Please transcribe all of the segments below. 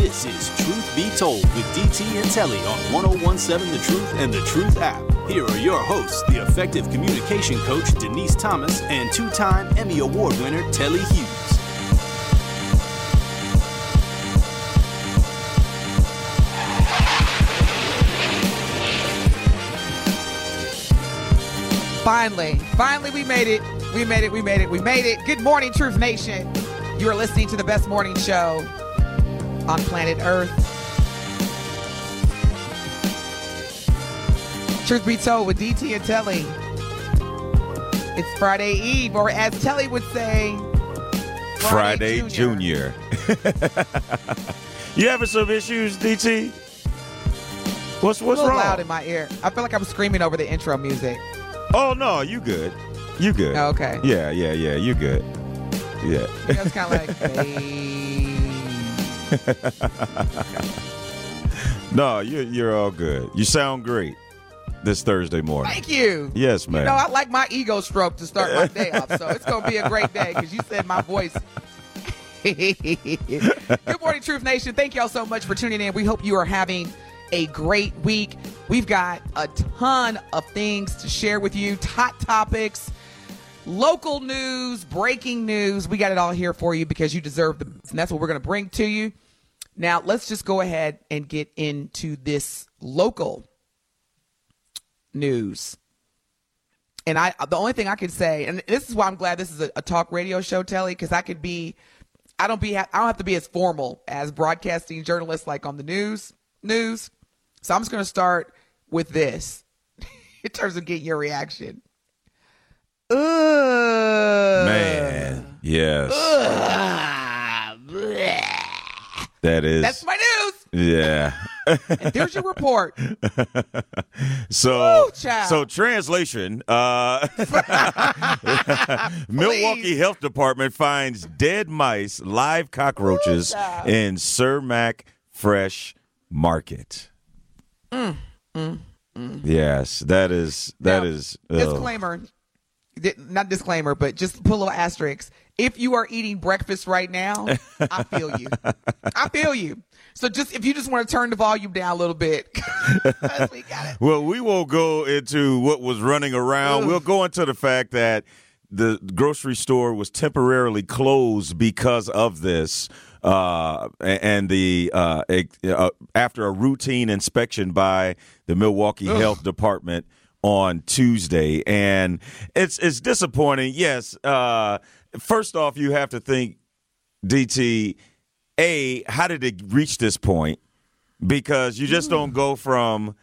This is Truth Be Told with DT and Telly on 1017 The Truth and The Truth app. Here are your hosts, the effective communication coach Denise Thomas and two time Emmy Award winner Telly Hughes. Finally, finally, we made it. We made it. We made it. We made it. Good morning, Truth Nation. You are listening to the best morning show on planet Earth. Truth be told, with DT and Telly, it's Friday Eve, or as Telly would say, Friday Junior. you having some issues, DT? What's what's wrong? loud in my ear. I feel like I'm screaming over the intro music. Oh no, you good. You good. Oh, okay. Yeah, yeah, yeah. You good. Yeah. You know, it's kind of like, hey. no, you're you're all good. You sound great this Thursday morning. Thank you. Yes, man. You know, I like my ego stroke to start my day off, so it's going to be a great day because you said my voice. Good morning, Truth Nation. Thank y'all so much for tuning in. We hope you are having a great week. We've got a ton of things to share with you, hot topics, local news, breaking news. We got it all here for you because you deserve the and that's what we're going to bring to you. Now, let's just go ahead and get into this local news. And I, the only thing I could say, and this is why I'm glad this is a, a talk radio show, Telly, because I could be, I don't be, I don't have to be as formal as broadcasting journalists like on the news, news. So I'm just going to start with this in terms of getting your reaction. Ugh. Man, yes. Ugh. That is That's my news. Yeah. And there's your report. So Woo, so translation, uh Milwaukee Health Department finds dead mice, live cockroaches Woo, in Cermak Fresh Market. mm mm Yes, that is that Now, is disclaimer not disclaimer but just put a little asterisk if you are eating breakfast right now i feel you i feel you so just if you just want to turn the volume down a little bit, we got it Well, we won't go into what was running around. Ugh. We'll go into the fact that the grocery store was temporarily closed because of this. Uh, and the uh, uh, after a routine inspection by the Milwaukee Health Department on Tuesday, and it's it's disappointing. Yes, uh, first off, you have to think, DT, a how did it reach this point? Because you just don't hmm. go from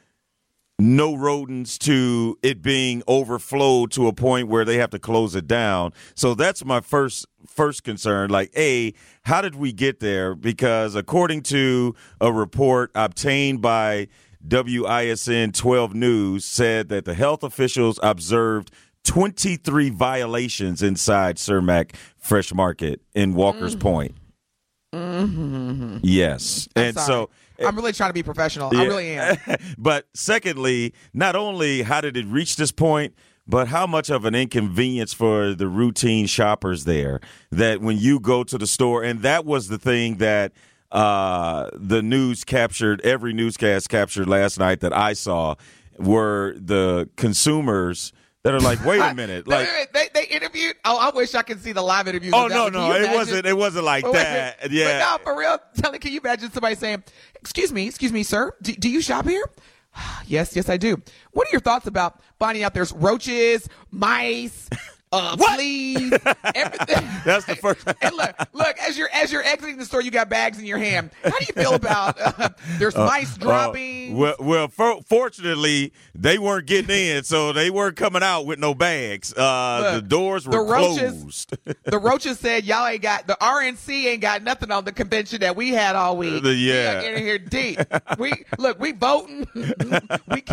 no rodents to it being overflowed to a point where they have to close it down. So that's my first first concern. Like, a how did we get there? Because according to a report obtained by WISN 12 News, said that the health officials observed 23 violations inside Cermak Fresh Market in Walker's Point. Yes, I'm and sorry. so i'm really trying to be professional. I really am. But secondly, not only how did it reach this point, but how much of an inconvenience for the routine shoppers there that when you go to the store, and that was the thing that uh, the news captured, every newscast captured last night that I saw, were the consumers that are like, wait a minute, Wait, like. wait, wait, they, they interviewed oh i wish i could see the live interviews Oh no no! It imagine? wasn't. It wasn't like wait, that. but- Yeah. But no, for real. Tell me, can you imagine somebody saying, "Excuse me, excuse me, sir, do, do you shop here?" Yes, yes, I do. What are your thoughts about finding out there's roaches, mice, uh, fleas, everything? That's the first. and look, look, as you're as you're exiting the store, you got bags in your hand. How do you feel about uh, there's mice dropping? Uh, well, well for, fortunately, they weren't getting in, so they weren't coming out with no bags. Uh, Look, the doors were the roaches, closed. the roaches said, "Y'all ain't got the RNC ain't got nothing on the convention that we had all week. The- We yeah. get in here deep. we look, we voting. we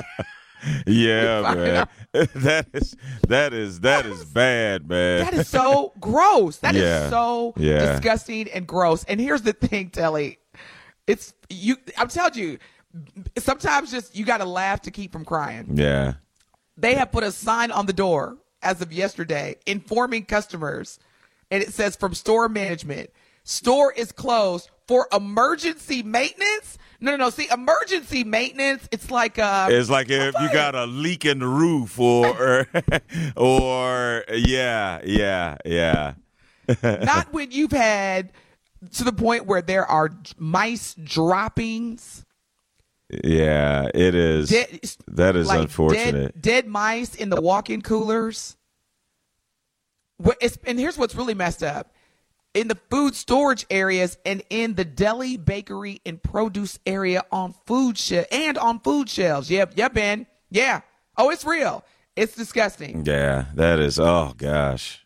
yeah, man. that is that is that is bad, man. that is so gross. That is Yeah. so Yeah. disgusting and gross. And here's the thing, Telly, it's you. I'm telling you, sometimes just you got to laugh to keep from crying. yeah. They have put a sign on the door as of yesterday informing customers, and it says from store management, store is closed for emergency maintenance. No, no, no. See, emergency maintenance, it's like uh It's like if you got a leak in the roof, or or yeah, yeah, yeah. not when you've had to the point where there are mice droppings. Yeah, it is. Dead, that is like unfortunate. Dead, dead mice in the walk-in coolers. And here's what's really messed up: in the food storage areas and in the deli, bakery, and produce area on food shelf and on food shelves. Yep, yep, Ben. Yeah. Oh, it's real. It's disgusting. Yeah, that is. Oh gosh,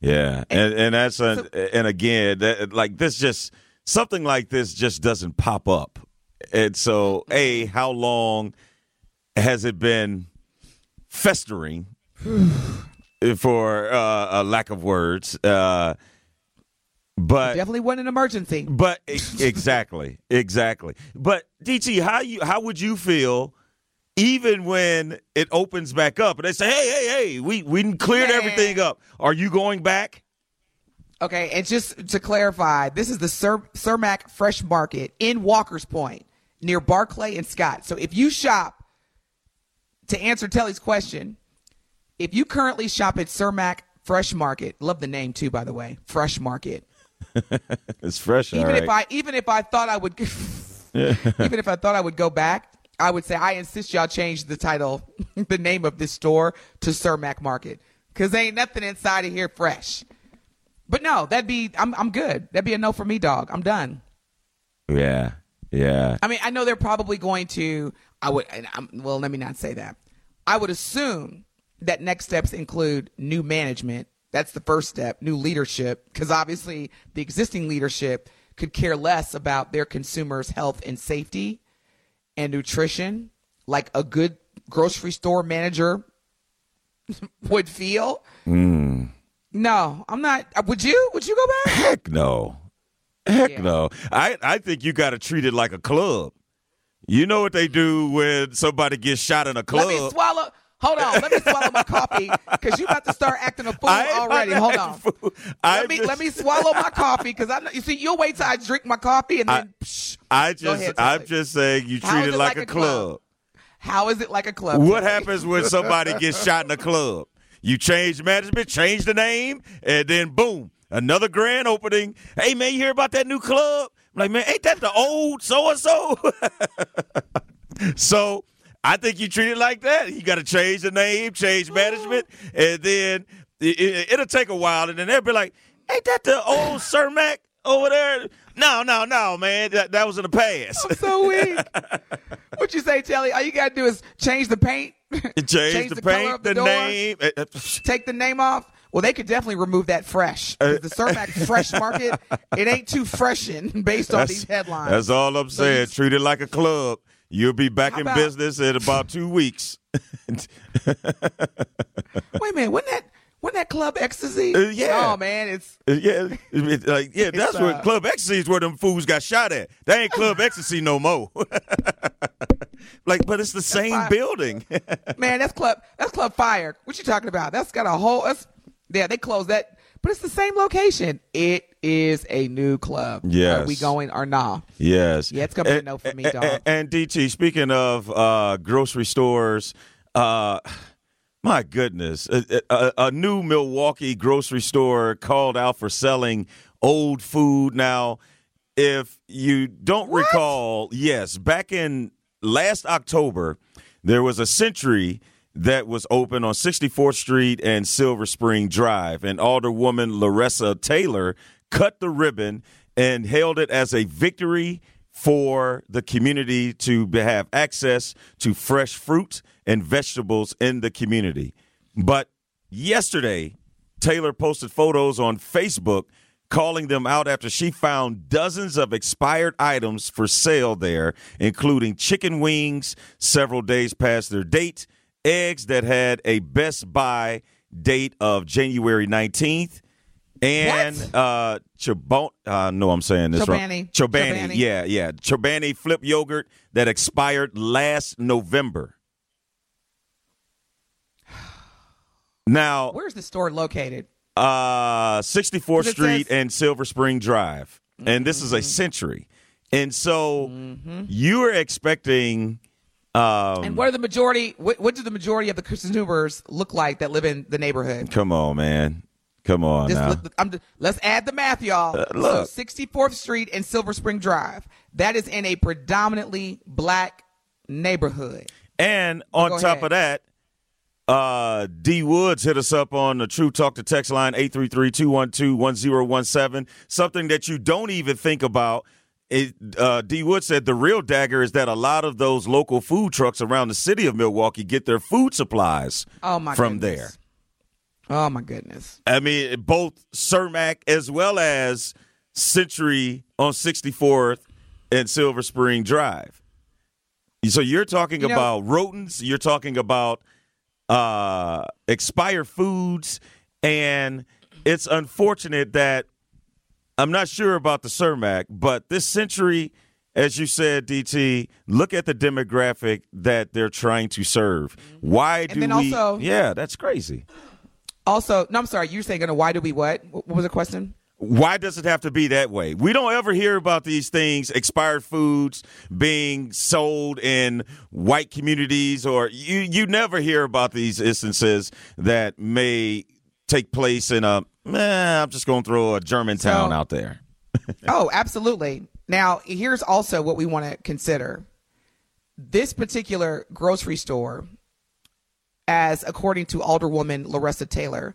yeah, and and that's a, and again, that, like this, just something like this just doesn't pop up. And so, a how long has it been festering? for uh, a lack of words, uh, but Definitely wasn't an emergency. but exactly, exactly. But DT, how you how would you feel even when it opens back up and they say, "Hey, hey, hey, we we cleared Man. everything up. Are you going back?" Okay, and just to clarify, this is the Sur- Cermak Fresh Market in Walker's Point near Barclay and Scott. So if you shop, to answer Telly's question, if you currently shop at Cermak Fresh Market, love the name too, by the way, Fresh Market. It's fresh. Even if. I even if I thought I would, even if I thought I would go back, I would say I insist y'all change the title, the name of this store to Cermak Market, because ain't nothing inside of here fresh. But no, that'd be I'm I'm good. That'd be a no for me, dog. I'm done. yeah, yeah, I mean, I know they're probably going to. I would. And I'm, well, let me not say that. I would assume that next steps include new management. That's the first step. New leadership, because obviously the existing leadership could care less about their consumers' health and safety and nutrition, like a good grocery store manager would feel. Mm. No, I'm not. Would you? Would you go back? heck no, heck Yeah. no. I I think you got to treat it like a club. You know what they do when somebody gets shot in a club? Let me swallow. Hold on. Let me swallow my coffee because you about to start acting a fool already. Hold on. fool. Let me just- let me swallow my coffee because I know you see you'll wait till I drink my coffee and then psh, I just ahead, I'm just saying you treat it it like, like a club? club. how is it like a club? What Terry? happens when somebody gets shot in a club? You change management, change the name, and then boom, another grand opening. Hey man, you hear about that new club? I'm like, man, ain't that the old so and so? So I think you treat it like that. You got to change the name, change management, and then it, it'll take a while, and then they'll be like, ain't that the old Cermak over there? No, no, no, man, that, that was in the past. I'm so weak. what you say, Telly? All you gotta do is change the paint, change, the, color paint, of the, door, name. Uh, uh, take the name off. Well, they could definitely remove that fresh. the Cermak Fresh Market, it ain't too freshin' based on these headlines. That's all I'm saying. Treat it like a club. You'll be back How in about- business in about two weeks. Wait a minute, wasn't that wasn't that Club Ecstasy? Uh, yeah. Oh man, it's yeah, it- like yeah, that's uh, what Club Ecstasy is where them fools got shot at. They ain't Club Ecstasy no more. like, but it's the same fine. building. man, that's Club that's Club Fire. What you talking about? That's got a whole. That's, yeah, they closed that, but it's the same location. It is a new club. Yes. Are we going or not? yes, Yeah, it's gonna be a And- no for me, dog. And, and DT, speaking of uh, grocery stores, uh, my goodness, a, a, a new Milwaukee grocery store called out for selling old food. Now, if you don't recall, yes, back in last October, there was a Sentry that was open on 64th Street and Silver Spring Drive, and Alderwoman Larresa Taylor cut the ribbon and hailed it as a victory for the community to have access to fresh fruit and vegetables in the community. But yesterday, Taylor posted photos on Facebook calling them out after she found dozens of expired items for sale there, including chicken wings several days past their date, eggs that had a best by date of January 19th, and What? uh Chobani, uh no I'm saying this wrong. Chobani. Chobani. Chobani. Yeah, yeah. Chobani flip yogurt that expired last November. Now, Where's the store located? uh 64th It says- Street and Silver Spring Drive. And this is a Sentry. And so you're expecting um And what are the majority? What, what do the majority of the consumers look like that live in the neighborhood? come on, man. Come on now. just- let's add the math, y'all. Uh, look. So 64th Street and Silver Spring Drive. That is in a predominantly black neighborhood. And on Go top ahead. of that, uh, D Woods hit us up on the True Talk to Text line 833-212-1017. Something that you don't even think about. It, uh, D Wood said the real dagger is that a lot of those local food trucks around the city of Milwaukee get their food supplies Oh my from goodness. there. Oh my goodness. I mean, both Cermak as well as Sentry on 64th and Silver Spring Drive. So you're talking You know- about rodents, you're talking about uh, expired foods, and it's unfortunate that I'm not sure about the Cermak, but this Sentry, as you said, DT, look at the demographic that they're trying to serve. Mm-hmm. Why do then we? also- yeah, that's crazy. Also, no, I'm sorry. You're saying, why do we what? What was the question? Why does it have to be that way? We don't ever hear about these things, expired foods being sold in white communities, or you you never hear about these instances that may take place in a. Eh, I'm just going to throw a Germantown So- out there. oh, absolutely. Now, here's also what we want to consider. This particular grocery store, as according to Alderwoman Larresa Taylor,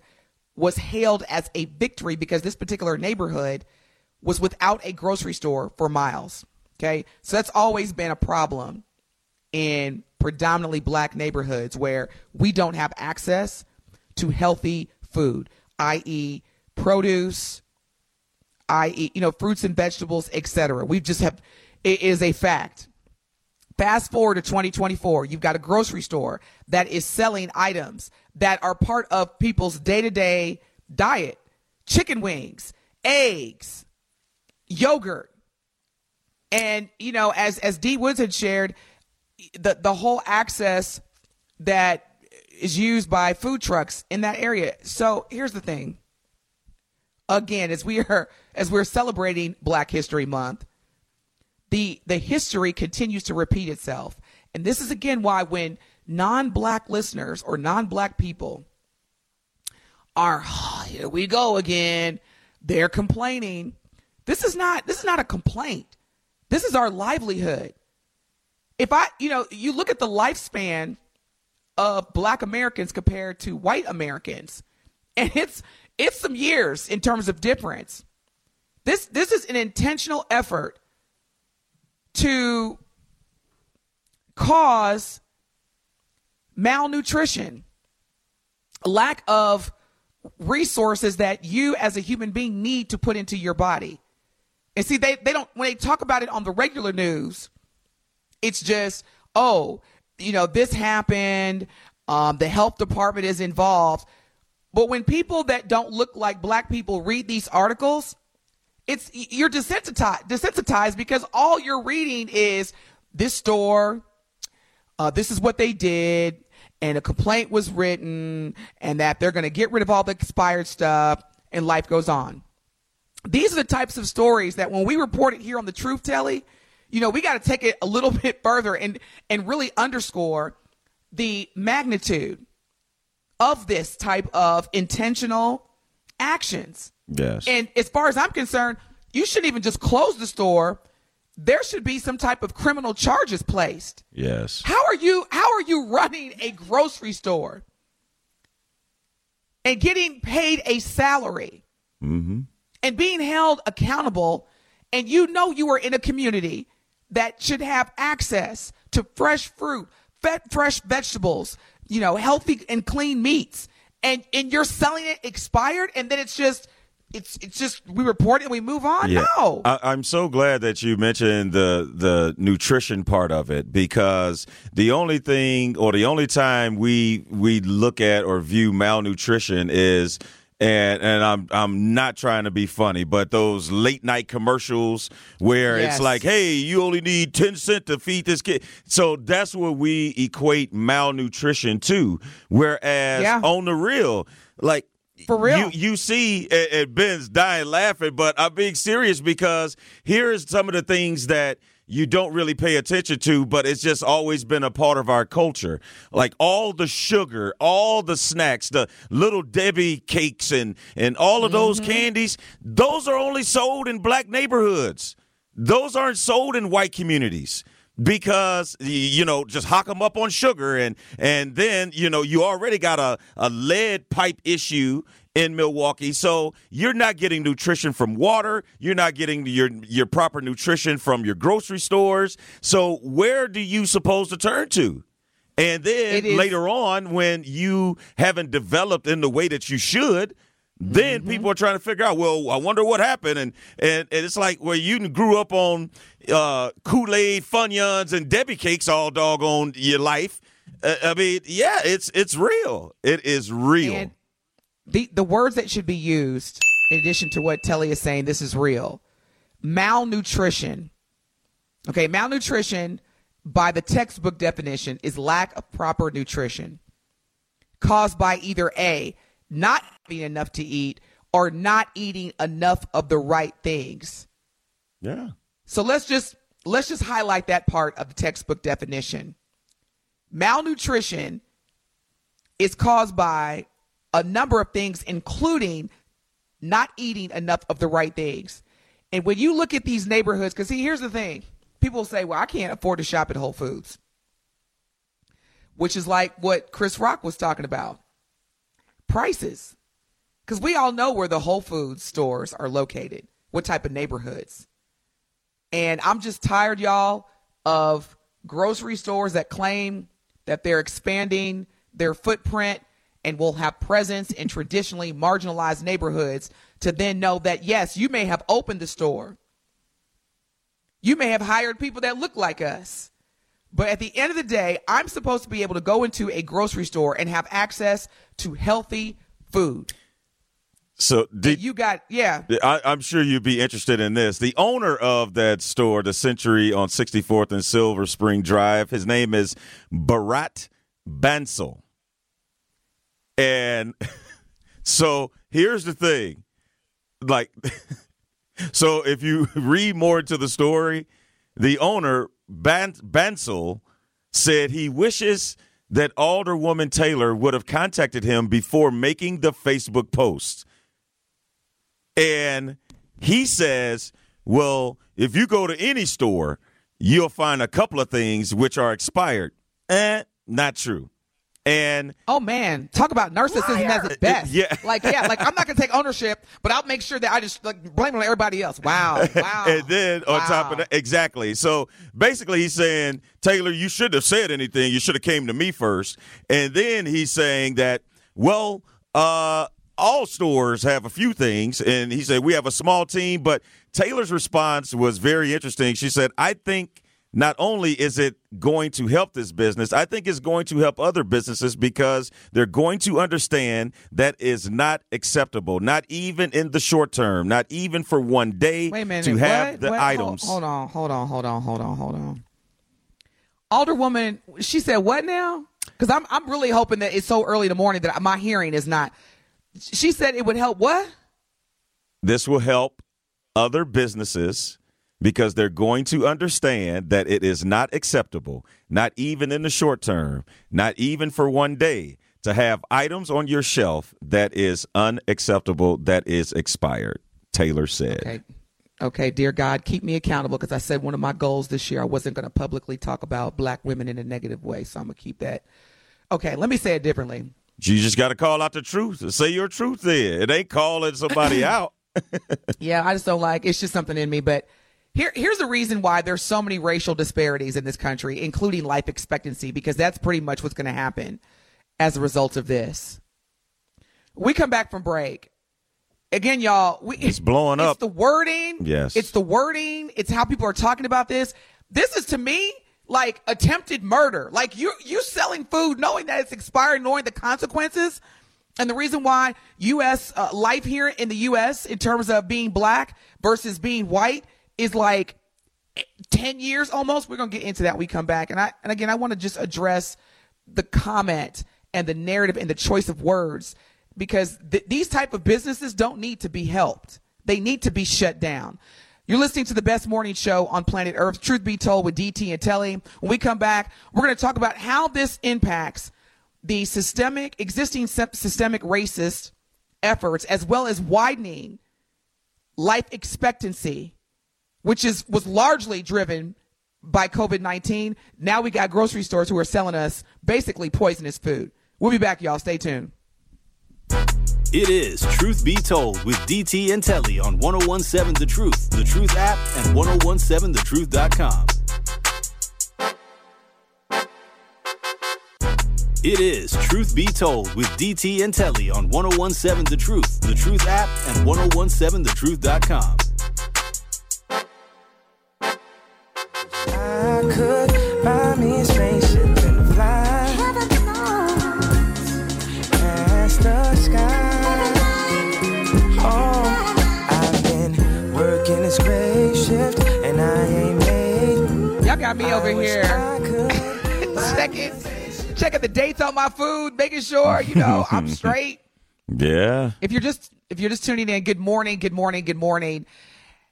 was hailed as a victory because this particular neighborhood was without a grocery store for miles. Okay. So that's always been a problem in predominantly black neighborhoods where we don't have access to healthy food, i.e., produce, i.e., you know, fruits and vegetables, etc. We just have it is a fact. Fast forward to 2024, you've got a grocery store that is selling items that are part of people's day-to-day diet. Chicken wings, eggs, yogurt. And you know, as as D Woods had shared, the the whole access that is used by food trucks in that area. So here's the thing. Again, as we are as we're celebrating Black History Month, the the history continues to repeat itself. And this is again why when non-black listeners or non-black people are "Oh, here we go again, they're complaining. This is not this is not a complaint. This is our livelihood. If I, you know, you look at the lifespan of black Americans compared to white Americans, and it's it's some years in terms of difference. This this is an intentional effort to cause malnutrition, lack of resources that you as a human being need to put into your body. And see, they, they don't, when they talk about it on the regular news, it's just, oh, you know, this happened, um, the health department is involved. But when people that don't look like black people read these articles, it's you're desensitized desensitized because all you're reading is this store uh, this is what they did and a complaint was written and that they're going to get rid of all the expired stuff and life goes on these are the types of stories that when we report it here on the truth telly you know we got to take it a little bit further and and really underscore the magnitude of this type of intentional actions Yes. and as far as I'm concerned, you shouldn't even just close the store there should be some type of criminal charges placed. Yes. How are you how are you running a grocery store and getting paid a salary Mm-hmm. and being held accountable and you know you are in a community that should have access to fresh fruit, fresh vegetables, you know, healthy and clean meats and and you're selling it expired and then it's just it's it's just we report it and we move on. No. I, I'm so glad that you mentioned the the nutrition part of it because the only thing or the only time we we look at or view malnutrition is and and I'm I'm not trying to be funny, but those late night commercials where Yes. it's like, hey, you only need ten cent to feed this kid. So that's what we equate malnutrition to. Whereas Yeah. on the real, like For real. you you see, and, Ben's dying laughing, but I'm being serious because here's some of the things that you don't really pay attention to, but it's just always been a part of our culture. Like all the sugar, all the snacks, the little Debbie cakes, and and all of those mm-hmm. candies. Those are only sold in black neighborhoods. Those aren't sold in white communities because you know just hock them up on sugar and and then you know you already got a, a lead pipe issue in Milwaukee so you're not getting nutrition from water you're not getting your your proper nutrition from your grocery stores so where do you supposed to turn to and then later on when you haven't developed in the way that you should then Mm-hmm. people are trying to figure out, well, I wonder what happened, and and, and it's like, well, you grew up on uh, Kool Aid, Funyuns, and Debbie cakes all doggone your life. Uh, I mean, yeah, it's it's real. It is real. And the the words that should be used, in addition to what Telly is saying, this is real. Malnutrition. Okay, malnutrition by the textbook definition is lack of proper nutrition caused by either A, not having enough to eat, or not eating enough of the right things. yeah, So let's just let's just highlight that part of the textbook definition. Malnutrition is caused by a number of things including not eating enough of the right things. And when you look at these neighborhoods cuz see here's the thing. People say, "Well, I can't afford to shop at Whole Foods." Which is like what Chris Rock was talking about. Prices. Cuz we all know where the Whole Foods stores are located, what type of neighborhoods. And I'm just tired, y'all, of grocery stores that claim that they're expanding their footprint and will have presence in traditionally marginalized neighborhoods to then know that, yes, you may have opened the store. You may have hired people that look like us. But at the end of the day, I'm supposed to be able to go into a grocery store and have access to healthy food. so did You got, yeah. I, I'm sure you'd be interested in this. The owner of that store, the Sentry on 64th and Silver Spring Drive, his name is Bharat Bansal. And so here's the thing. Like, so if you read more into the story, the owner, Ban- Bansal, said he wishes that Alderwoman Taylor would have contacted him before making the Facebook post. And he says, well, if you go to any store, you'll find a couple of things which are expired. Eh, not true. And Oh man, talk about narcissism at its best. Yeah. like yeah, like I'm not gonna take ownership, but I'll make sure that I just like blame it on everybody else. Wow, wow. and then on top of that, exactly. So basically, he's saying, Taylor, you shouldn't have said anything. You should have came to me first. And then he's saying that, well, uh, all stores have a few things, and he said we have a small team. But Taylor's response was very interesting. She said, I think. Not only is it going to help this business, I think it's going to help other businesses because they're going to understand that is not acceptable, not even in the short term, not even for one day Wait a minute. to have what? the What? items. Hold, hold on, hold on, hold on, hold on, hold on. Alderwoman, she said what now? Because I'm I'm really hoping that it's so early in the morning that my hearing is not. She said it would help what? This will help other businesses because they're going to understand that it is not acceptable, not even in the short term, not even for one day, to have items on your shelf that is unacceptable, that is expired. Taylor said. Okay. Okay, dear God, keep me accountable because I said one of my goals this year I wasn't going to publicly talk about black women in a negative way. So I'm going to keep that. Okay, let me say it differently. You just got to call out the truth. Say your truth there. It ain't calling somebody out. yeah, I just don't like it's just something in me. But here, here's the reason why there's so many racial disparities in this country, including life expectancy, because that's pretty much what's going to happen as a result of this. We come back from break again, y'all, we, it's blowing it's up. It's the wording. Yes. It's the wording. It's how people are talking about this. This is to me like attempted murder. Like you you selling food knowing that it's expired, knowing the consequences. And the reason why U.S. Uh, life here in the U.S. in terms of being black versus being white is like 10 years almost. We're going to get into that when we come back. And I, and again, I want to just address the comment and the narrative and the choice of words because th- these type of businesses don't need to be helped. They need to be shut down. You're listening to the best morning show on planet Earth, Truth Be Told with DT and Telly. When we come back, we're going to talk about how this impacts the systemic, existing systemic racist efforts, as well as widening life expectancy, which is was largely driven by COVID-19. Now we got grocery stores who are selling us basically poisonous food. We'll be back, y'all. Stay tuned. It is Truth Be Told with DT and Telly on 1017 The Truth, The Truth app, and 1017thetruth.com. It is Truth Be Told with DT and Telly on 1017 The Truth, The Truth app, and 1017thetruth.com. over here checking checking the dates on my food, making sure you know I'm straight. Yeah. If you're just if you're just tuning in, good morning, good morning, good morning.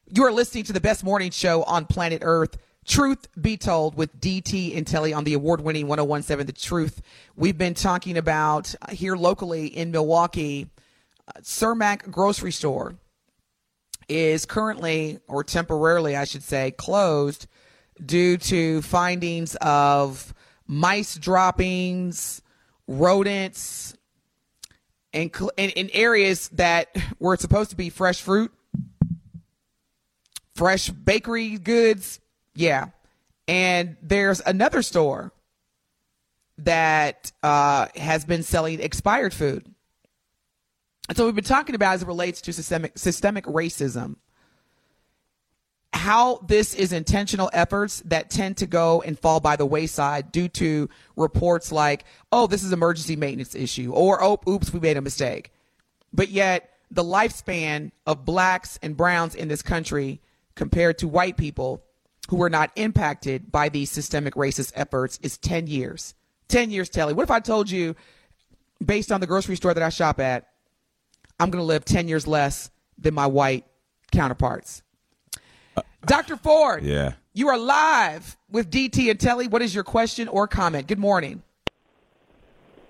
You are listening to the best morning show on planet Earth. Truth be told with DT and Telly on the award winning 1017 The Truth. We've been talking about uh, here locally in Milwaukee, uh, Cermak grocery store is currently or temporarily, I should say, closed due to findings of mice droppings, rodents, and in, areas that were supposed to be fresh fruit, fresh bakery goods. Yeah. And there's another store that uh, has been selling expired food. And so we've been talking about as it relates to systemic systemic racism how this is intentional efforts that tend to go and fall by the wayside due to reports like, oh, this is emergency maintenance issue, or oh, oops, we made a mistake. But yet, the lifespan of blacks and browns in this country compared to white people who were not impacted by these systemic racist efforts is 10 years. 10 years, Telly. What if I told you, based on the grocery store that I shop at, I'm going to live 10 years less than my white counterparts? Dr. Ford. Yeah. You are live with DT and Telly. What is your question or comment? Good morning.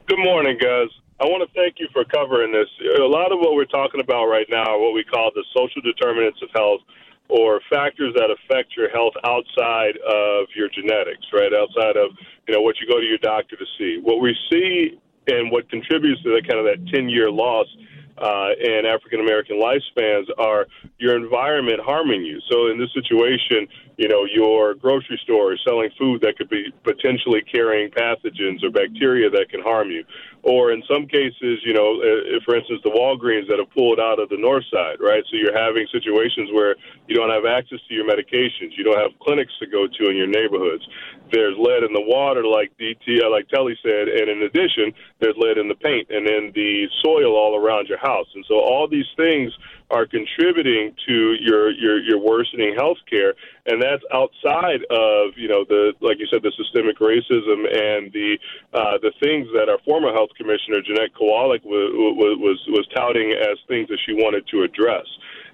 Good morning, guys. I want to thank you for covering this. A lot of what we're talking about right now are what we call the social determinants of health or factors that affect your health outside of your genetics, right? Outside of, you know, what you go to your doctor to see. What we see and what contributes to that kind of that 10 year loss uh, and African American lifespans are your environment harming you. So in this situation, you know, your grocery store is selling food that could be potentially carrying pathogens or bacteria that can harm you. Or in some cases, you know, uh, for instance, the Walgreens that have pulled out of the north side, right? So you're having situations where you don't have access to your medications, you don't have clinics to go to in your neighborhoods. There's lead in the water, like DT, uh, like Telly said, and in addition, there's lead in the paint and in the soil all around your house. And so all these things are contributing to your your your worsening health care, and that's outside of you know the like you said the systemic racism and the uh, the things that our former health commissioner Jeanette Kowalik was, was was touting as things that she wanted to address.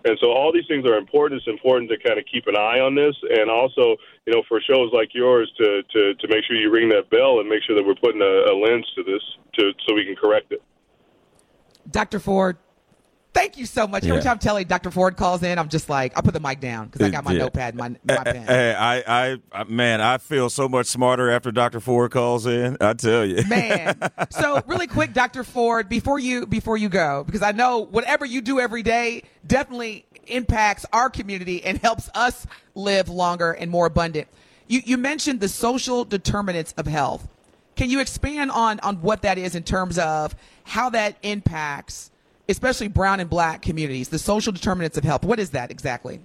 And so all these things are important. It's important to kind of keep an eye on this, and also, you know, for shows like yours to to, to make sure you ring that bell and make sure that we're putting a, a lens to this, to so we can correct it. Dr. Ford, Thank you so much. Every Yeah. time Telly Dr. Ford calls in, I'm just like, I put the mic down because I got my Yeah. notepad, my, my pen. Hey, I, I, I, man, I feel so much smarter after Dr. Ford calls in. I tell you. Man. So really quick, Dr. Ford, before you before you go, because I know whatever you do every day definitely impacts our community and helps us live longer and more abundant. You you mentioned the social determinants of health. Can you expand on on what that is in terms of how that impacts especially brown and black communities, the social determinants of health? What is that exactly?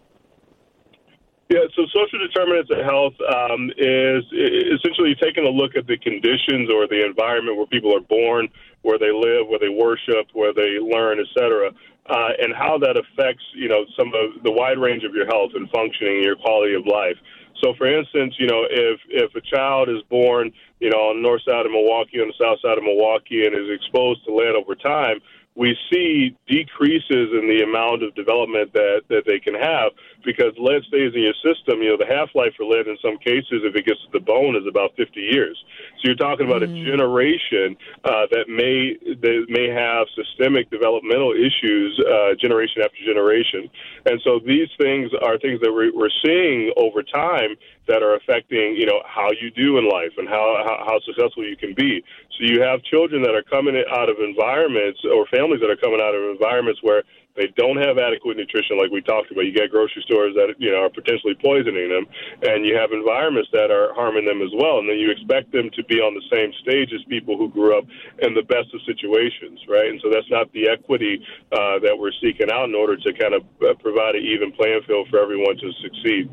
Yeah, so social determinants of health um, is essentially taking a look at the conditions or the environment where people are born, where they live, where they worship, where they learn, et cetera, uh, and how that affects, you know, some of the wide range of your health and functioning your quality of life. So, for instance, you know, if if a child is born, you know, on the north side of Milwaukee, on the south side of Milwaukee, and is exposed to lead over time, we see decreases in the amount of development that, that they can have because lead stays in your system. You know, the half life for lead in some cases, if it gets to the bone, is about 50 years. So you're talking about a generation uh, that may that may have systemic developmental issues uh, generation after generation. And so these things are things that we're, we're seeing over time that are affecting, you know, how you do in life and how, how, how successful you can be. So you have children that are coming out of environments or families that are coming out of environments where they don't have adequate nutrition, like we talked about. You get grocery stores that you know are potentially poisoning them, and you have environments that are harming them as well. And then you expect them to be on the same stage as people who grew up in the best of situations, right? And so that's not the equity uh, that we're seeking out in order to kind of uh, provide an even playing field for everyone to succeed.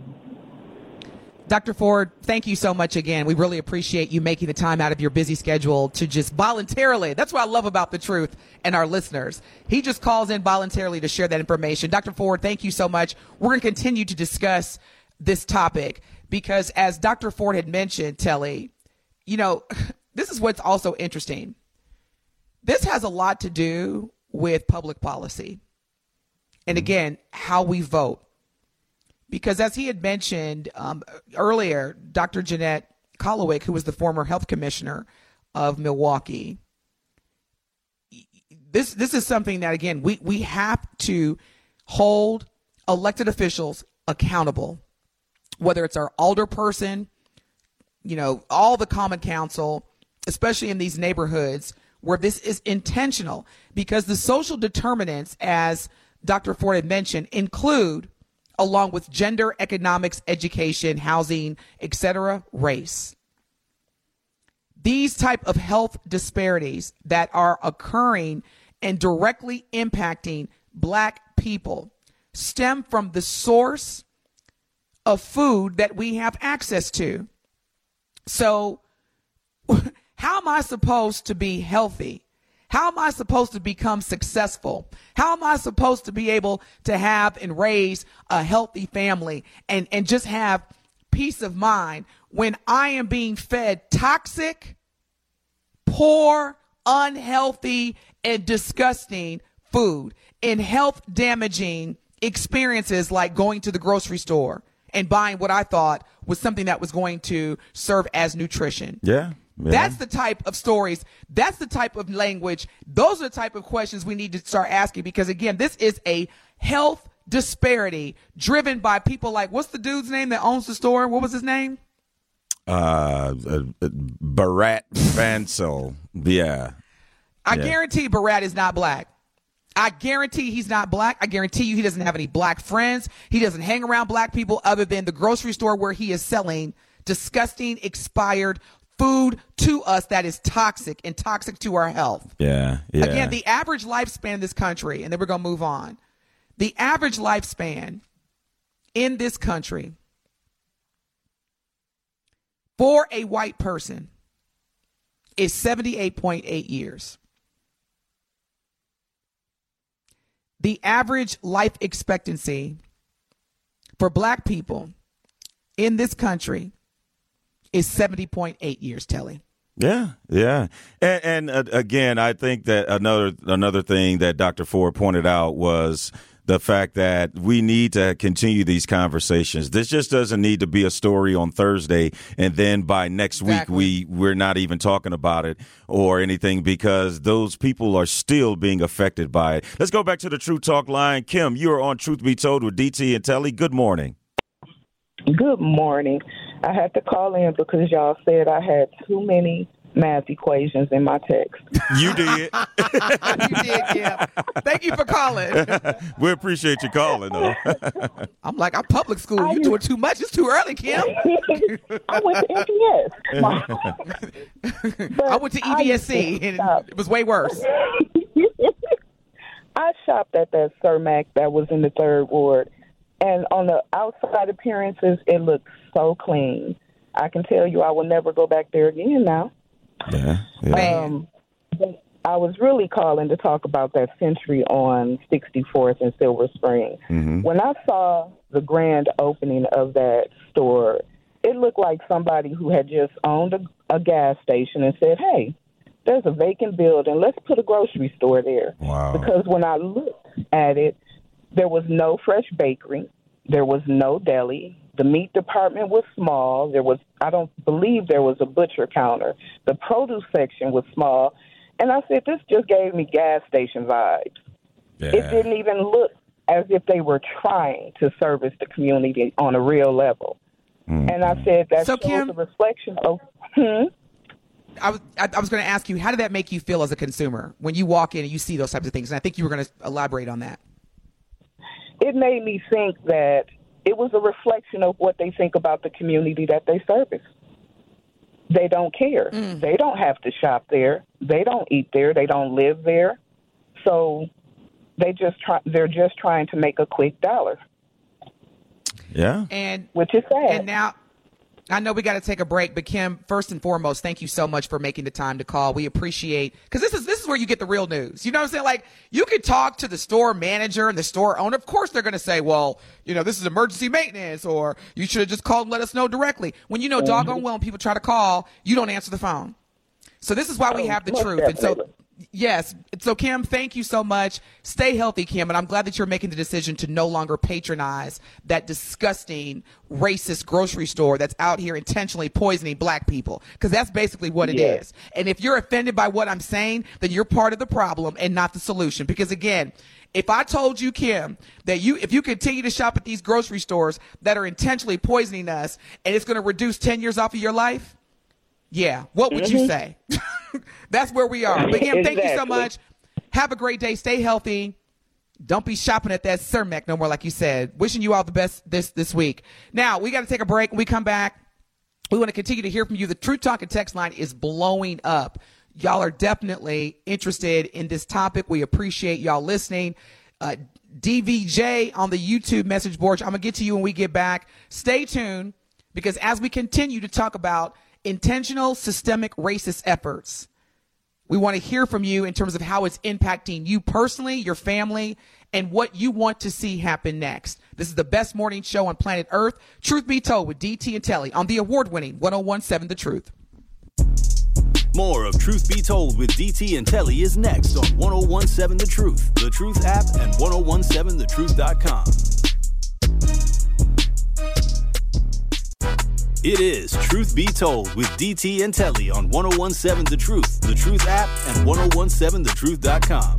Dr. Ford, thank you so much again. We really appreciate you making the time out of your busy schedule to just voluntarily. That's what I love about the truth and our listeners. He just calls in voluntarily to share that information. Dr. Ford, thank you so much. We're going to continue to discuss this topic because as Dr. Ford had mentioned, Telly, you know, this is what's also interesting. This has a lot to do with public policy. And mm-hmm. again, how we vote because as he had mentioned um, earlier, Dr. Jeanette Kolowick, who was the former health commissioner of Milwaukee, this this is something that again we we have to hold elected officials accountable, whether it's our alder person, you know, all the common council, especially in these neighborhoods where this is intentional, because the social determinants, as Dr. Ford had mentioned, include along with gender, economics, education, housing, etc., race. These type of health disparities that are occurring and directly impacting black people stem from the source of food that we have access to. So, how am I supposed to be healthy? How am I supposed to become successful? How am I supposed to be able to have and raise a healthy family and, and just have peace of mind when I am being fed toxic, poor, unhealthy, and disgusting food and health damaging experiences like going to the grocery store and buying what I thought was something that was going to serve as nutrition. Yeah. Yeah. That's the type of stories. That's the type of language. Those are the type of questions we need to start asking because again, this is a health disparity driven by people like what's the dude's name that owns the store? What was his name? uh, uh, uh, Bharat Vansel. Yeah. I Yeah. guarantee Bharat is not black. I guarantee he's not black. I guarantee you he doesn't have any black friends. He doesn't hang around black people other than the grocery store where he is selling disgusting, expired food to us that is toxic and toxic to our health. Yeah. Yeah. Again, the average lifespan in this country, and then we're going to move on. The average lifespan in this country for a white person is 78.8 years. The average life expectancy for black people in this country is 70.8 years, Telly. Yeah, yeah, and, and uh, again, I think that another another thing that Dr. Ford pointed out was the fact that we need to continue these conversations. This just doesn't need to be a story on Thursday and then by next Exactly. week we we're not even talking about it or anything because those people are still being affected by it. Let's go back to the True Talk line. Kim, you are on Truth Be Told with DT and Telly. Good morning. Good morning. I had to call in because y'all said I had too many math equations in my text. You did. you did, yeah. Thank you for calling. we appreciate you calling though. I'm like, I'm public school. You doing too much. It's too early, Kim. I went to MPS. I went to EVSC and it was way worse. I shopped at that Cermak that was in the third ward, and on the outside appearances, it looks so clean. I can tell you, I will never go back there again now. Yeah. yeah. Man. Um, but I was really calling to talk about that Sentry on 64th and Silver Spring. When I saw the grand opening of that store, it looked like somebody who had just owned a, a gas station and said, "Hey, there's a vacant building. Let's put a grocery store there." Wow. Because when I looked at it, there was no fresh bakery, there was no deli. The meat department was small. There was, I don't believe there was a butcher counter. The produce section was small. And I said, this just gave me gas station vibes. It didn't even look as if they were trying to service the community on a real level. And I said, that's So, Kim- a reflection of, hmm? I was I, I was going to ask you, how did that make you feel as a consumer when you walk in and you see those types of things? And I think you were going to elaborate on that. It made me think that it was a reflection of what they think about the community that they service. They don't care. Mm. They don't have to shop there. They don't eat there. They don't live there. So they just try. They're just trying to make a quick dollar, Yeah. And which is sad. And now, I know we got to take a break, but Kim, first and foremost, thank you so much for making the time to call. We appreciate because this is this is where you get the real news. You know what I'm saying? Like you could talk to the store manager and the store owner. Of course, they're going to say, "Well, you know, this is emergency maintenance," or "You should have just called and let us know directly." When you know mm-hmm. doggone well, when people try to call, you don't answer the phone. So this is why we Oh, have the most truth. And so. Yes. So Kim, thank you so much. Stay healthy, Kim, and I'm glad that you're making the decision to no longer patronize that disgusting racist grocery store that's out here intentionally poisoning black people because that's basically what it is. Yes. And if you're offended by what I'm saying, then you're part of the problem and not the solution. Because again, if I told you, Kim, that you if you continue to shop at these grocery stores that are intentionally poisoning us and it's going to reduce 10 years off of your life, yeah. What would you mm-hmm. say? That's where we are. But again, thank you so much. Have a great day. Stay healthy. Don't be shopping at that Cermak no more, like you said. Wishing you all the best this this week. Now we got to take a break. When we come back, we want to continue to hear from you. The True Talk and Text line is blowing up. Y'all are definitely interested in this topic. We appreciate y'all listening. Uh, DVJ on the YouTube message board. I'm gonna get to you when we get back. Stay tuned because as we continue to talk about intentional systemic racist efforts, we want to hear from you in terms of how it's impacting you personally, your family, and what you want to see happen next. This is the best morning show on planet Earth. Truth be told with DT and Telly on the award winning 1017 The Truth. More of Truth Be Told with DT and Telly is next on 1017 The Truth, The Truth app, and 1017thetruth.com. It is Truth Be Told with DT and Telly on 1017 The Truth, The Truth app, and 1017thetruth.com.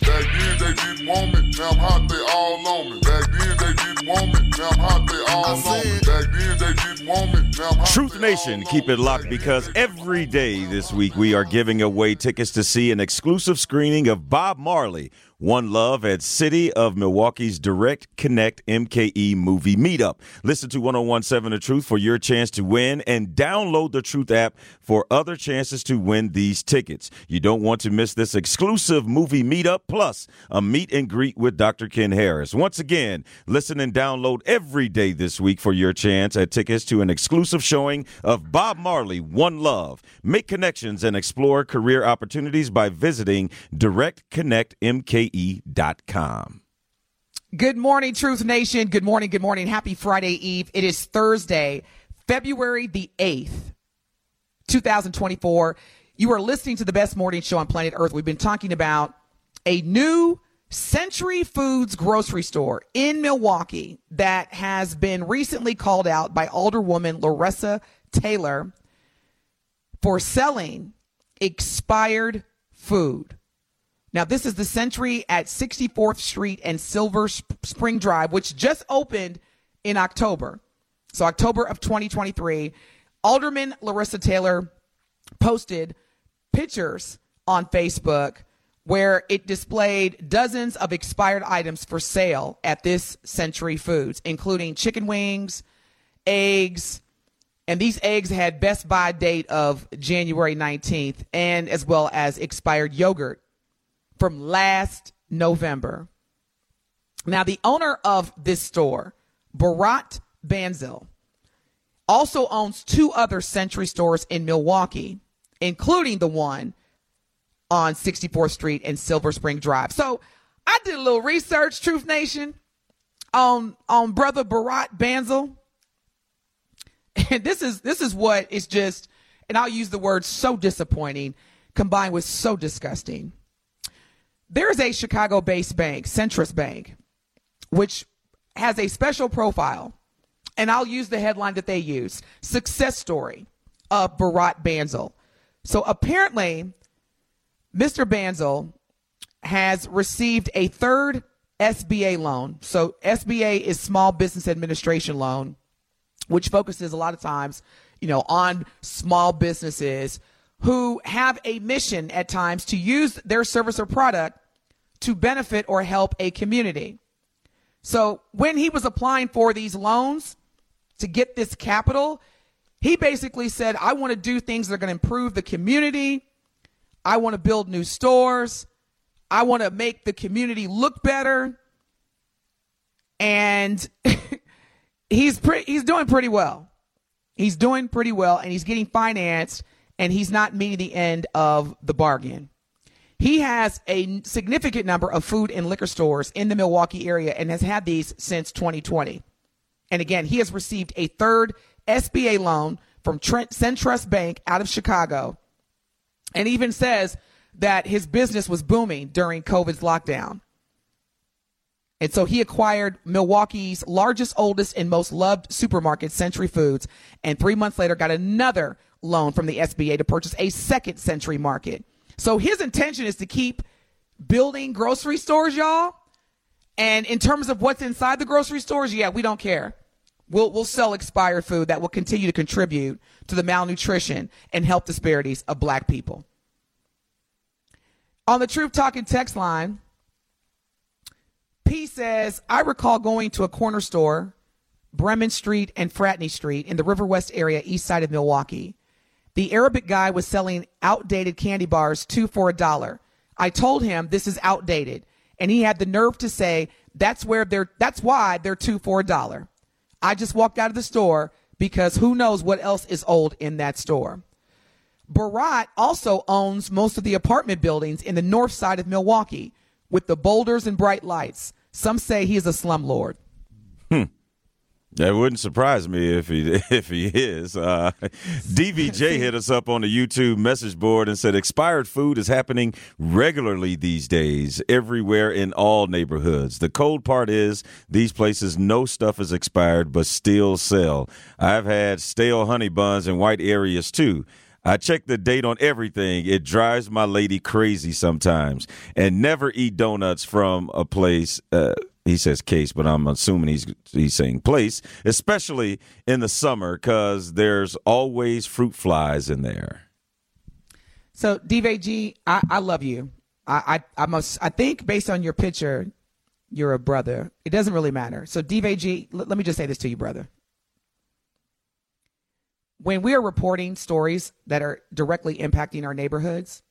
Back then they didn't want me, now I'm hot, they all on me. Back then they didn't want me, now I'm hot, they all on me. Back then they didn't want me, now I'm hot. Truth Nation, keep it locked because every day this week we are giving away tickets to see an exclusive screening of Bob Marley, One Love at City of Milwaukee's Direct Connect MKE movie meetup. Listen to 1017 The Truth for your chance to win and download the Truth app for other chances to win these tickets. You don't want to miss this exclusive movie meetup plus a meet and greet with Dr. Ken Harris. Once again, listen and download every day this week for your chance at tickets to an exclusive showing of Bob Marley, One Love. Make connections and explore career opportunities by visiting Good morning, Truth Nation. Good morning. Good morning. Happy Friday Eve. It is Thursday, February the 8th, 2024. You are listening to the best morning show on planet Earth. We've been talking about a new Sentry Foods grocery store in Milwaukee that has been recently called out by Alderwoman Larresa Taylor for selling expired food. Now, this is the Sentry at 64th Street and Silver Spring Drive, which just opened in October. So, October of 2023. Alderman Larresa Taylor posted pictures on Facebook where it displayed dozens of expired items for sale at this Sentry Foods, including chicken wings, eggs, and these eggs had best by date of January 19th, and as well as expired yogurt from last November. Now, the owner of this store, Bharat Banzil, also owns two other Sentry stores in Milwaukee, including the one on 64th Street and Silver Spring Drive. So I did a little research, Truth Nation, on on brother Bharat Banzil. And this is this is what is just, and I'll use the word so disappointing, combined with so disgusting. There's a Chicago-based bank, Centrust Bank, which has a special profile, and I'll use the headline that they use: "Success Story of Bharat Banzil." So apparently, Mr. Banzil has received a third SBA loan. So SBA is Small Business Administration Loan, which focuses a lot of times, you know, on small businesses who have a mission at times to use their service or product to benefit or help a community. So when he was applying for these loans to get this capital, he basically said, I want to do things that are going to improve the community I want to build new stores. I want to make the community look better. And he's pretty he's doing pretty well. He's doing pretty well and he's getting financed and he's not meeting the end of the bargain. He has a significant number of food and liquor stores in the Milwaukee area and has had these since 2020. And again, he has received a third SBA loan from Trent Centrust Bank out of Chicago and even says that his business was booming during COVID's lockdown. And so he acquired Milwaukee's largest, oldest, and most loved supermarket, Sentry Foods, and three months later got another loan from the SBA to purchase a second Sentry Market. So his intention is to keep building grocery stores, y'all. And in terms of what's inside the grocery stores, yeah, we don't care. We'll, we'll sell expired food that will continue to contribute to the malnutrition and health disparities of black people. On the Truth Talking text line, P says, I recall going to a corner store, Bremen Street and Fratney Street in the River West area, east side of Milwaukee. The Arabic guy was selling outdated candy bars, two for a dollar. I told him this is outdated, and he had the nerve to say that's where they're that's why they're two for a dollar. I just walked out of the store because who knows what else is old in that store. Bharat also owns most of the apartment buildings in the north side of Milwaukee with the boulders and bright lights. Some say he is a slumlord. That wouldn't surprise me if he if he is. Uh, DVJ hit us up on the YouTube message board and said expired food is happening regularly these days, everywhere in all neighborhoods. The cold part is these places no stuff is expired but still sell. I've had stale honey buns in white areas too. I check the date on everything. It drives my lady crazy sometimes. And never eat donuts from a place. Uh, he says case, but I'm assuming he's he's saying place, especially in the summer because there's always fruit flies in there. So DVG, I, I love you. I, I I must I think based on your picture, you're a brother. It doesn't really matter. So DVG, l- let me just say this to you, brother. When we are reporting stories that are directly impacting our neighborhoods,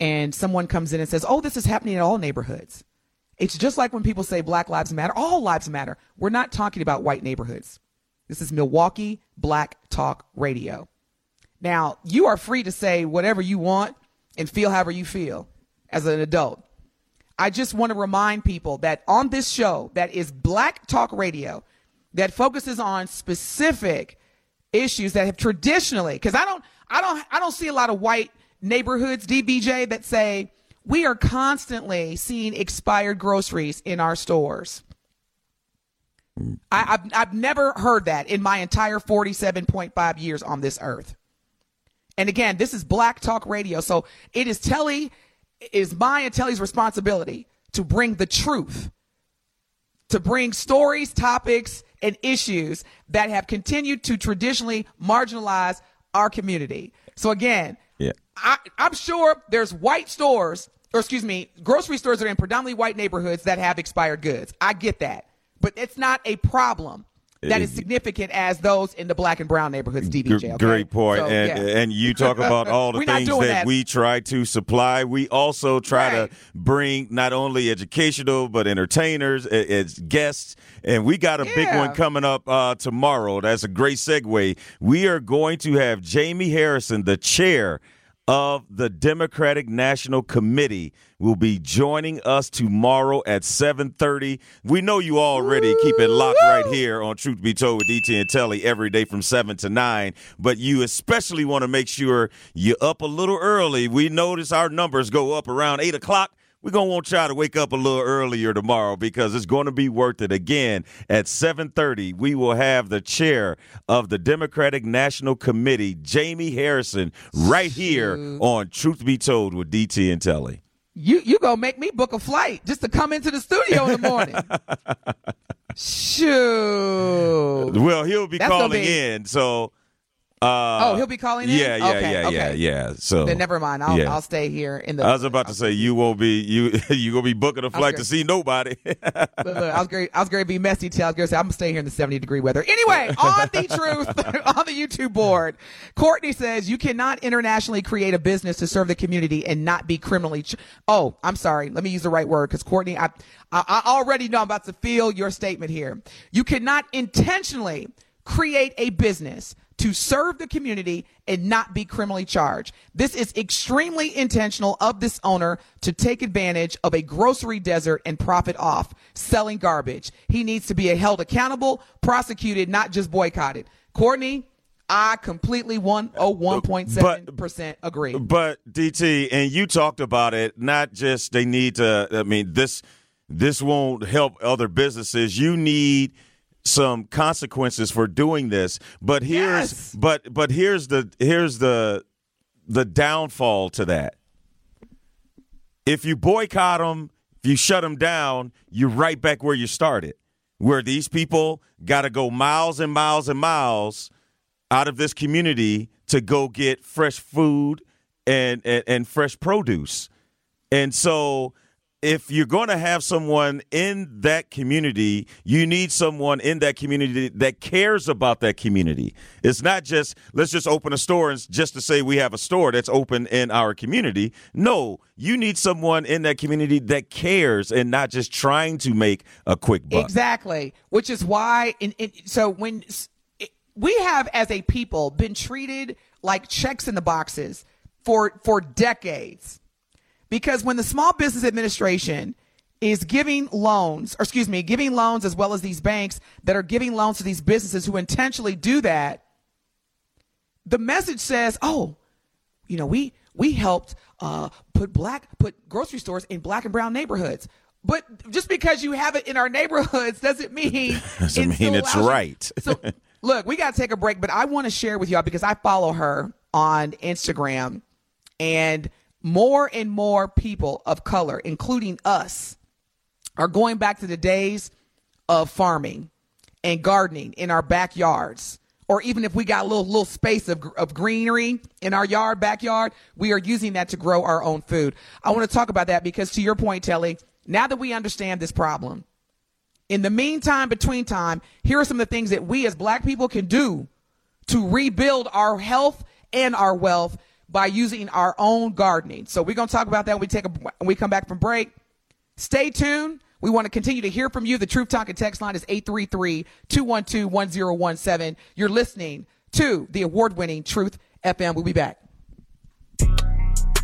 and someone comes in and says, "Oh, this is happening in all neighborhoods," It's just like when people say Black Lives Matter, all lives matter. We're not talking about white neighborhoods. This is Milwaukee Black Talk Radio. Now, you are free to say whatever you want and feel however you feel as an adult. I just want to remind people that on this show that is Black Talk Radio that focuses on specific issues that have traditionally because I don't I don't I don't see a lot of white neighborhoods, DBJ, that say we are constantly seeing expired groceries in our stores. I, have I've never heard that in my entire 47.5 years on this earth. And again, this is Black Talk Radio. So it is Telly, it is my and Telly's responsibility to bring the truth, to bring stories, topics, and issues that have continued to traditionally marginalize our community. So again, Yeah. I, I'm sure there's white stores, or excuse me, grocery stores are in predominantly white neighborhoods that have expired goods. I get that. But it's not a problem that is significant as those in the black and brown neighborhoods, DBJ. okay? Great point. So, and yeah. and you talk about all the things that, that. we try to supply. We also try Right. to bring not only educational but entertainers as guests. And we got a big one coming up uh, tomorrow. That's a great segue. We are going to have Jamie Harrison, the chair of the Democratic National Committee will be joining us tomorrow at 7:30. We know you already keep it locked right here on Truth Be Told with DT and Telly every day from 7 to 9, but you especially want to make sure you're up a little early. We notice our numbers go up around 8 o'clock. We're going to want y'all to wake up a little earlier tomorrow because it's going to be worth it. Again, at 7:30, we will have the chair of the Democratic National Committee, Jamie Harrison, right here on Truth Be Told with DT and Telly. you you gonna make me book a flight just to come into the studio in the morning. Shoot. Well, he'll be That's calling be- in, so uh Oh, he'll be calling in? Yeah, yeah, Okay, yeah, yeah, okay. yeah. So Then never mind. I'll, yeah. I'll stay here in the. I was about to say you won't be you you gonna be booking a flight to see nobody. Look, look, I was great. I was going to be messy. Till I was going to say I'm going to stay here in the 70 degree weather. Anyway, on the truth on the YouTube board, Courtney says you cannot internationally create a business to serve the community and not be criminally. Ch- oh, I'm sorry. Let me use the right word because Courtney, I, I I already know I'm about to feel your statement here. You cannot intentionally create a business to serve the community and not be criminally charged. This is extremely intentional of this owner to take advantage of a grocery desert and profit off selling garbage. He needs to be held accountable, prosecuted, not just boycotted. Courtney, I completely 101.7% agree. But DT, and you talked about it, not just they need to I mean this this won't help other businesses. You need some consequences for doing this. But here's Yes. but but here's the here's the the downfall to that. If you boycott them, if you shut them down, you're right back where you started. Where these people got to go miles and miles and miles out of this community to go get fresh food and, and, and fresh produce. And so if you're going to have someone in that community, you need someone in that community that cares about that community. It's not just let's just open a store and just to say we have a store that's open in our community. No, you need someone in that community that cares and not just trying to make a quick buck. Exactly. Which is why, so when we have as a people been treated like checks in the boxes for for decades, because when the Small Business Administration is giving loans, or excuse me, giving loans as well as these banks that are giving loans to these businesses who intentionally do that, the message says, "Oh, you know, we we helped uh, put black put grocery stores in black and brown neighborhoods. But just because you have it in our neighborhoods doesn't mean Doesn't it mean it's allows right. so look, we got to take a break, but I want to share with y'all because I follow her on Instagram, and more and more people of color, including us, are going back to the days of farming and gardening in our backyards. Or even if we got a little little space of, of greenery in our yard, backyard, we are using that to grow our own food. I want to talk about that because to your point, Telly, now that we understand this problem, in the meantime, between time, here are some of the things that we as black people can do to rebuild our health and our wealth by using our own gardening. So we're going to talk about that when we take a when we come back from break. Stay tuned. We want to continue to hear from you. The Truth Talking text line is 833-212-1017. You're listening to the award-winning Truth FM. We'll be back.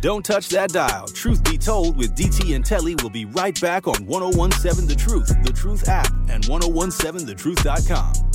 Don't touch that dial. Truth be told, with DT and Telly, will be right back on 1017 The Truth, The Truth app, and 1017thetruth.com.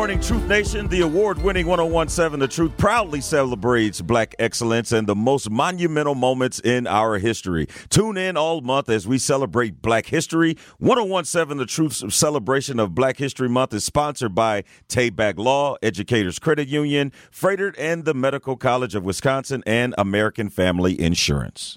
morning, Truth Nation. The award winning 1017 The Truth proudly celebrates black excellence and the most monumental moments in our history. Tune in all month as we celebrate black history. 1017 The Truth's celebration of Black History Month is sponsored by Tayback Law, Educators Credit Union, Freighted, and the Medical College of Wisconsin and American Family Insurance.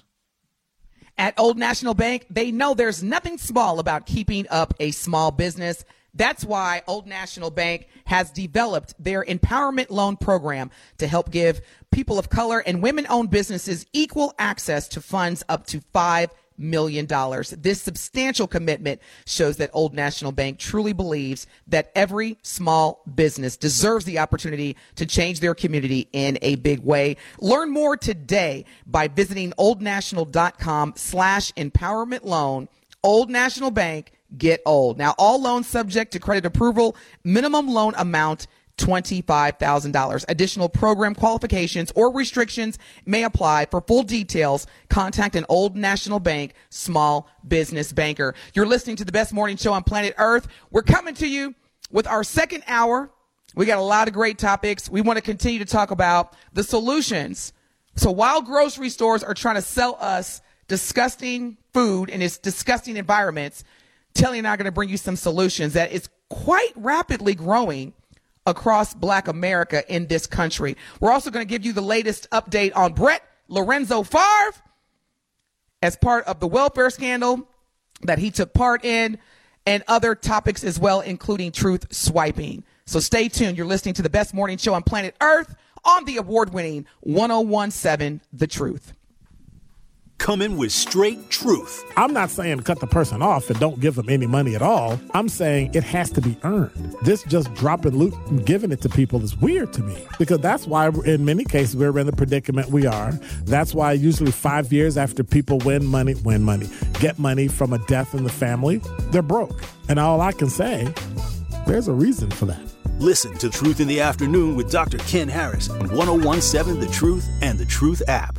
At Old National Bank, they know there's nothing small about keeping up a small business. That's why Old National Bank has developed their empowerment loan program to help give people of color and women owned businesses equal access to funds up to $5 million. This substantial commitment shows that Old National Bank truly believes that every small business deserves the opportunity to change their community in a big way. Learn more today by visiting oldnational.com slash empowerment loan. Old National Bank, get old. Now, all loans subject to credit approval, minimum loan amount $25,000. Additional program qualifications or restrictions may apply. For full details, contact an Old National Bank small business banker. You're listening to the best morning show on planet Earth. We're coming to you with our second hour. We got a lot of great topics. We want to continue to talk about the solutions. So while grocery stores are trying to sell us disgusting food in its disgusting environments, Telly and I are going to bring you some solutions that is quite rapidly growing across black America in this country. We're also going to give you the latest update on Brett Lorenzo Favre as part of the welfare scandal that he took part in and other topics as well, including truth swiping. So stay tuned. You're listening to the best morning show on planet Earth on the award winning 1017 The Truth coming with straight truth. I'm not saying cut the person off and don't give them any money at all. I'm saying it has to be earned. This just dropping loot and giving it to people is weird to me because that's why, in many cases, we're in the predicament we are. That's why usually five years after people win money, win money, get money from a death in the family, they're broke. And all I can say, there's a reason for that. Listen to Truth in the Afternoon with Dr. Ken Harris on 1017 The Truth and The Truth app.